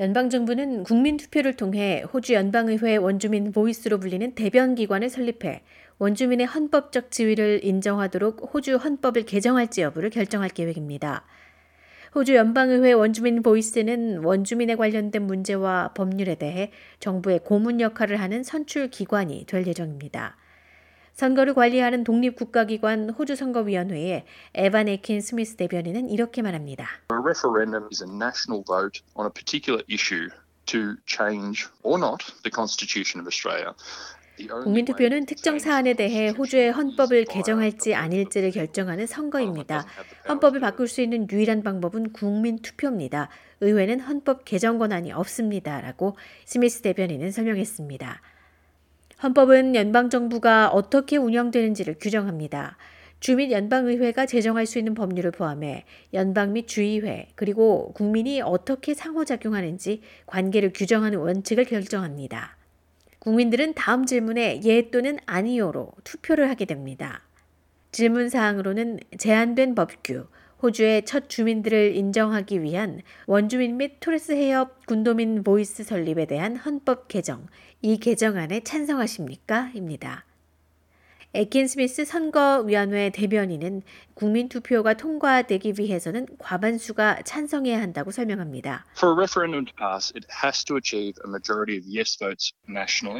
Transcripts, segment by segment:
연방정부는 국민투표를 통해 호주 연방의회 원주민 Voice로 불리는 대변기관을 설립해 원주민의 헌법적 지위를 인정하도록 호주 헌법을 개정할지 여부를 결정할 계획입니다. 호주 연방의회 원주민 Voice는 원주민에 관련된 문제와 법률에 대해 정부의 고문 역할을 하는 선출 기관이 될 예정입니다. 선거를 관리하는 독립국가기관 호주 선거위원회의 에반 에킨 스미스 대변인은 이렇게 말합니다. A referendum is a national vote on a particular issue to change or not the Constitution of Australia. 국민투표는 특정 사안에 대해 호주의 헌법을 개정할지 아닐지를 결정하는 선거입니다. 헌법을 바꿀 수 있는 유일한 방법은 국민투표입니다. 의회는 헌법 개정 권한이 없습니다. 라고 스미스 대변인은 설명했습니다. 헌법은 연방정부가 어떻게 운영되는지를 규정합니다. 주민 연방의회가 제정할 수 있는 법률을 포함해 연방 및 주의회 그리고 국민이 어떻게 상호작용하는지 관계를 규정하는 원칙을 결정합니다. 국민들은 다음 질문에 예 또는 아니요로 투표를 하게 됩니다. 질문 사항으로는 제안된 법규, 호주의 첫 주민들을 인정하기 위한 원주민 및 토레스 해협 군도민 Voice 설립에 대한 헌법 개정, 이 개정안에 찬성하십니까? 입니다. 에킨 스미스 선거위원회 대변인은 국민투표가 통과되기 위해서는 과반수가 찬성해야 한다고 설명합니다.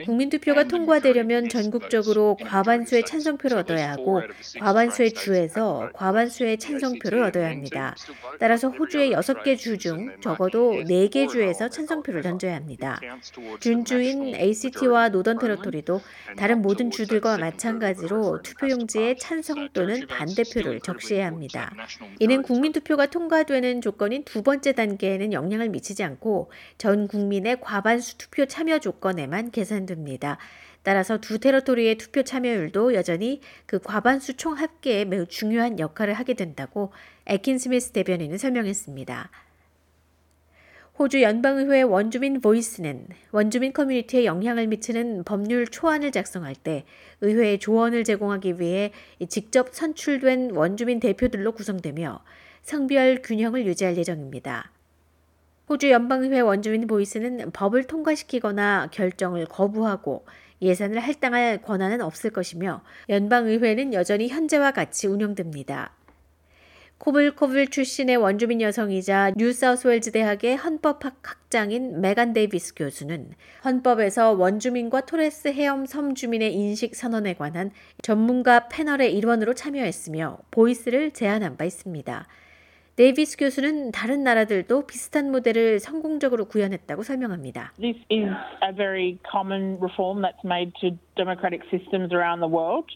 국민투표가 통과되려면 전국적으로 과반수의 찬성표를 얻어야 하고 과반수의 주에서 과반수의 찬성표를 얻어야 합니다. 따라서 호주의 6개 주 중 적어도 4개 주에서 찬성표를 던져야 합니다. 준주인 ACT와 노던 테러토리도 다른 모든 주들과 마찬가지 로 투표용지에 찬성 또는 반대표를 적시해야 합니다. 이는 국민투표가 통과되는 조건인 두 번째 단계에는 영향을 미치지 않고 전 국민의 과반수 투표 참여 조건에만 계산됩니다. 따라서 두 테러토리의 투표 참여율도 여전히 그 과반수 총 합계에 매우 중요한 역할을 하게 된다고 에킨 스미스 대변인은 설명했습니다. 호주 연방의회 원주민 보이스는 원주민 커뮤니티에 영향을 미치는 법률 초안을 작성할 때 의회에 조언을 제공하기 위해 직접 선출된 원주민 대표들로 구성되며 성별 균형을 유지할 예정입니다. 호주 연방의회 원주민 보이스는 법을 통과시키거나 결정을 거부하고 예산을 할당할 권한은 없을 것이며 연방의회는 여전히 현재와 같이 운영됩니다. 코블코블 출신의 원주민 여성이자 뉴사우스웨일즈 대학의 헌법학 학장인 메간 데이비스 교수는 헌법에서 원주민과 토레스 해협 섬 주민의 인식 선언에 관한 전문가 패널의 일원으로 참여했으며 Voice를 제안한 바 있습니다. 데이비스 교수는 다른 나라들도 비슷한 모델을 성공적으로 구현했다고 설명합니다. This is a very common reform that's made to democratic systems around the world.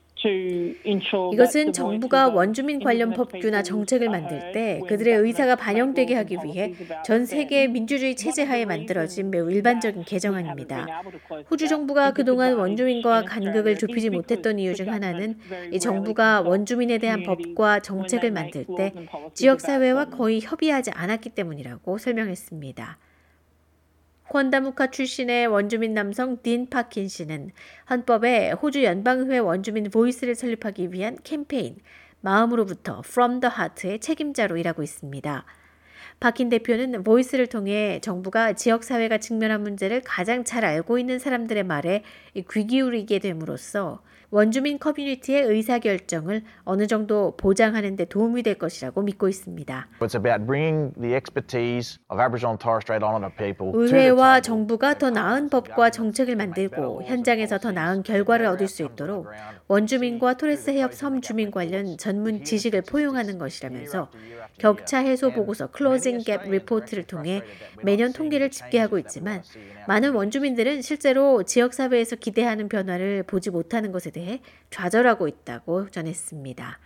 이것은 정부가 원주민 관련 법규나 정책을 만들 때 그들의 의사가 반영되게 하기 위해 전 세계 민주주의 체제 하에 만들어진 매우 일반적인 개정안입니다. 호주 정부가 그동안 원주민과 간극을 좁히지 못했던 이유 중 하나는 이 정부가 원주민에 대한 법과 정책을 만들 때 지역사회와 거의 협의하지 않았기 때문이라고 설명했습니다. 콘다무카 출신의 원주민 남성 딘 파킨 씨는 헌법에 호주 연방의회 원주민 보이스를 설립하기 위한 캠페인 마음으로부터 From the Heart의 책임자로 일하고 있습니다. 파킨 대표는 보이스를 통해 정부가 지역사회가 직면한 문제를 가장 잘 알고 있는 사람들의 말에 귀 기울이게 됨으로써 원주민 커뮤니티의 의사결정을 어느 정도 보장하는 데 도움이 될 것이라고 믿고 있습니다. 의회와 정부가 더 나은 법과 정책을 만들고 현장에서 더 나은 결과를 얻을 수 있도록 원주민과 토레스 해협 섬 주민 관련 전문 지식을 포용하는 것이라면서 격차 해소 보고서 Closing Gap Report를 통해 매년 통계를 집계하고 있지만 많은 원주민들은 실제로 지역 사회에서 기대하는 변화를 보지 못하는 것에 대해 대해 좌절하고 있다고 전했습니다.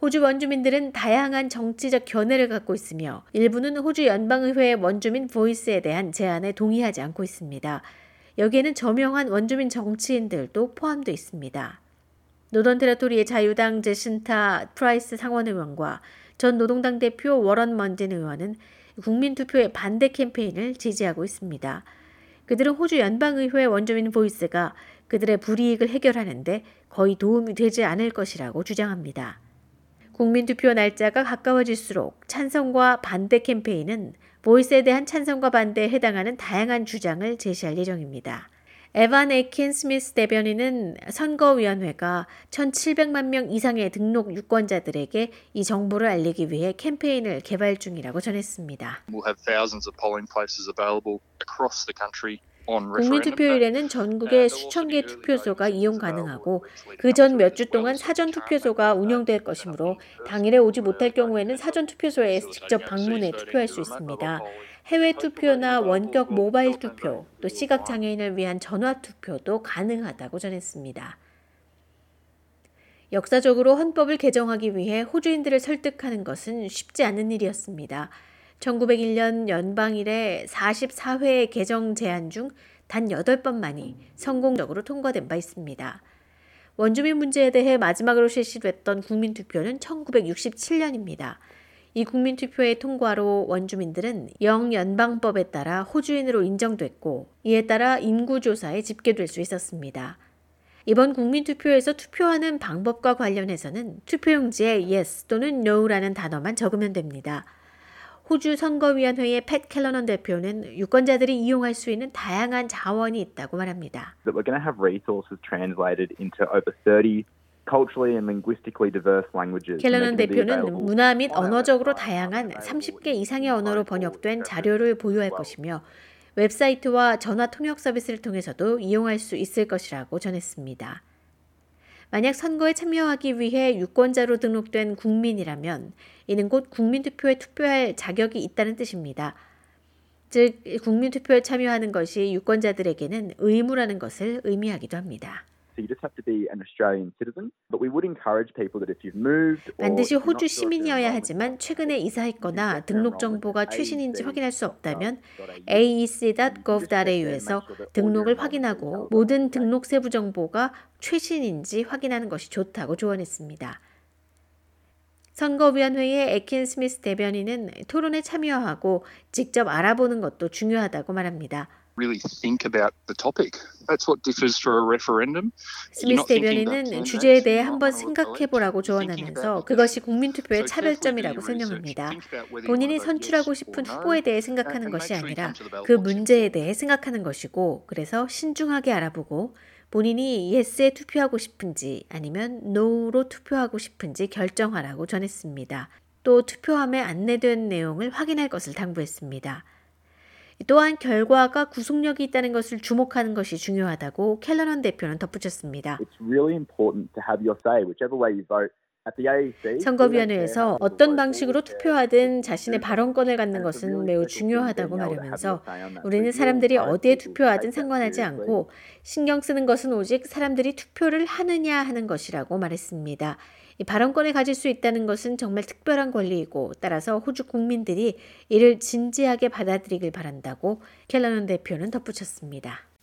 호주 원주민들은 다양한 정치적 견해를 갖고 있으며 일부는 호주 연방의회 원주민 Voice에 대한 제안에 동의하지 않고 있습니다. 여기에는 저명한 원주민 정치인들도 포함되어 있습니다. 노던 테라토리의 자유당 제신타 프라이스 상원의원과 전 노동당 대표 워런 먼딘 의원은 국민투표의 반대 캠페인을 지지하고 있습니다. 그들은 호주 연방의회 원주민 보이스가 그들의 불이익을 해결하는데 거의 도움이 되지 않을 것이라고 주장합니다. 국민투표 날짜가 가까워질수록 찬성과 반대 캠페인은 보이스에 대한 찬성과 반대에 해당하는 다양한 주장을 제시할 예정입니다. 에반 에킨 스미스 대변인은 선거위원회가 1,700만 명 이상의 등록 유권자들에게 이 정보를 알리기 위해 캠페인을 개발 중이라고 전했습니다. We'll 국민투표일에는 전국에 수천 개의 투표소가 이용 가능하고 그 전 몇 주 동안 사전 투표소가 운영될 것이므로 당일에 오지 못할 경우에는 사전 투표소에 직접 방문해 투표할 수 있습니다. 해외 투표나 원격 모바일 투표, 또 시각 장애인을 위한 전화 투표도 가능하다고 전했습니다. 역사적으로 헌법을 개정하기 위해 호주인들을 설득하는 것은 쉽지 않은 일이었습니다. 1901년 연방 이래 44회의 개정 제안 중 단 8번만이 성공적으로 통과된 바 있습니다. 원주민 문제에 대해 마지막으로 실시됐던 국민투표는 1967년입니다. 이 국민투표의 통과로 원주민들은 영연방법에 따라 호주인으로 인정됐고 이에 따라 인구조사에 집계될 수 있었습니다. 이번 국민투표에서 투표하는 방법과 관련해서는 투표용지에 yes 또는 no라는 단어만 적으면 됩니다. 호주 선거위원회의 팻 켈러넌 대표는 유권자들이 이용할 수 있는 다양한 자원이 있다고 말합니다. That we're going to have resources translated into over 30 culturally and linguistically diverse languages. 켈러넌 대표는 문화 및 언어적으로 다양한 30개 이상의 언어로 번역된 자료를 보유할 것이며 웹사이트와 전화 통역 서비스를 통해서도 이용할 수 있을 것이라고 전했습니다. 만약 선거에 참여하기 위해 유권자로 등록된 국민이라면 이는 곧 국민투표에 투표할 자격이 있다는 뜻입니다. 즉, 국민투표에 참여하는 것이 유권자들에게는 의무라는 것을 의미하기도 합니다. 반드시 호주 시민이어야 하지만 최근에 이사했거나 등록 정보가 최신인지 확인할 수 없다면 aec.gov.au에서 등록을 확인하고 모든 등록 세부 정보가 최신인지 확인하는 것이 좋다고 조언했습니다. 선거위원회의 에킨 스미스 대변인은 토론에 참여하고 직접 알아보는 것도 중요하다고 말합니다. Really think about the topic. That's what differs for a referendum. 스미스 대변인은 주제에 대해 한번 생각해 보라고 조언하면서 그것이 국민투표의 차별점이라고 설명합니다. 본인이 선출하고 싶은 후보에 대해 생각하는 것이 아니라 그 문제에 대해 생각하는 것이고 그래서 신중하게 알아보고 본인이 yes에 투표하고 싶은지 아니면 no로 투표하고 싶은지 결정하라고 전했습니다. 또 투표함에 안내된 내용을 확인할 것을 당부했습니다. 또한 결과가 구속력이 있다는 것을 주목하는 것이 중요하다고 켈러넌 대표는 덧붙였습니다. 선거위원회에서 어떤 방식으로 투표하든 자신의 발언권을 갖는 것은 매우 중요하다고 말하면서 우리는 사람들이 어디에 투표하든 상관하지 않고 신경 쓰는 것은 오직 사람들이 투표를 하느냐 하는 것이라고 말했습니다. 이 발언권을 가질 수 있다는 것은 정말 특별한 권리이고 따라서 호주 국민들이 이를 진지하게 받아들이길 바란다고 켈러넌 대표는 덧붙였습니다.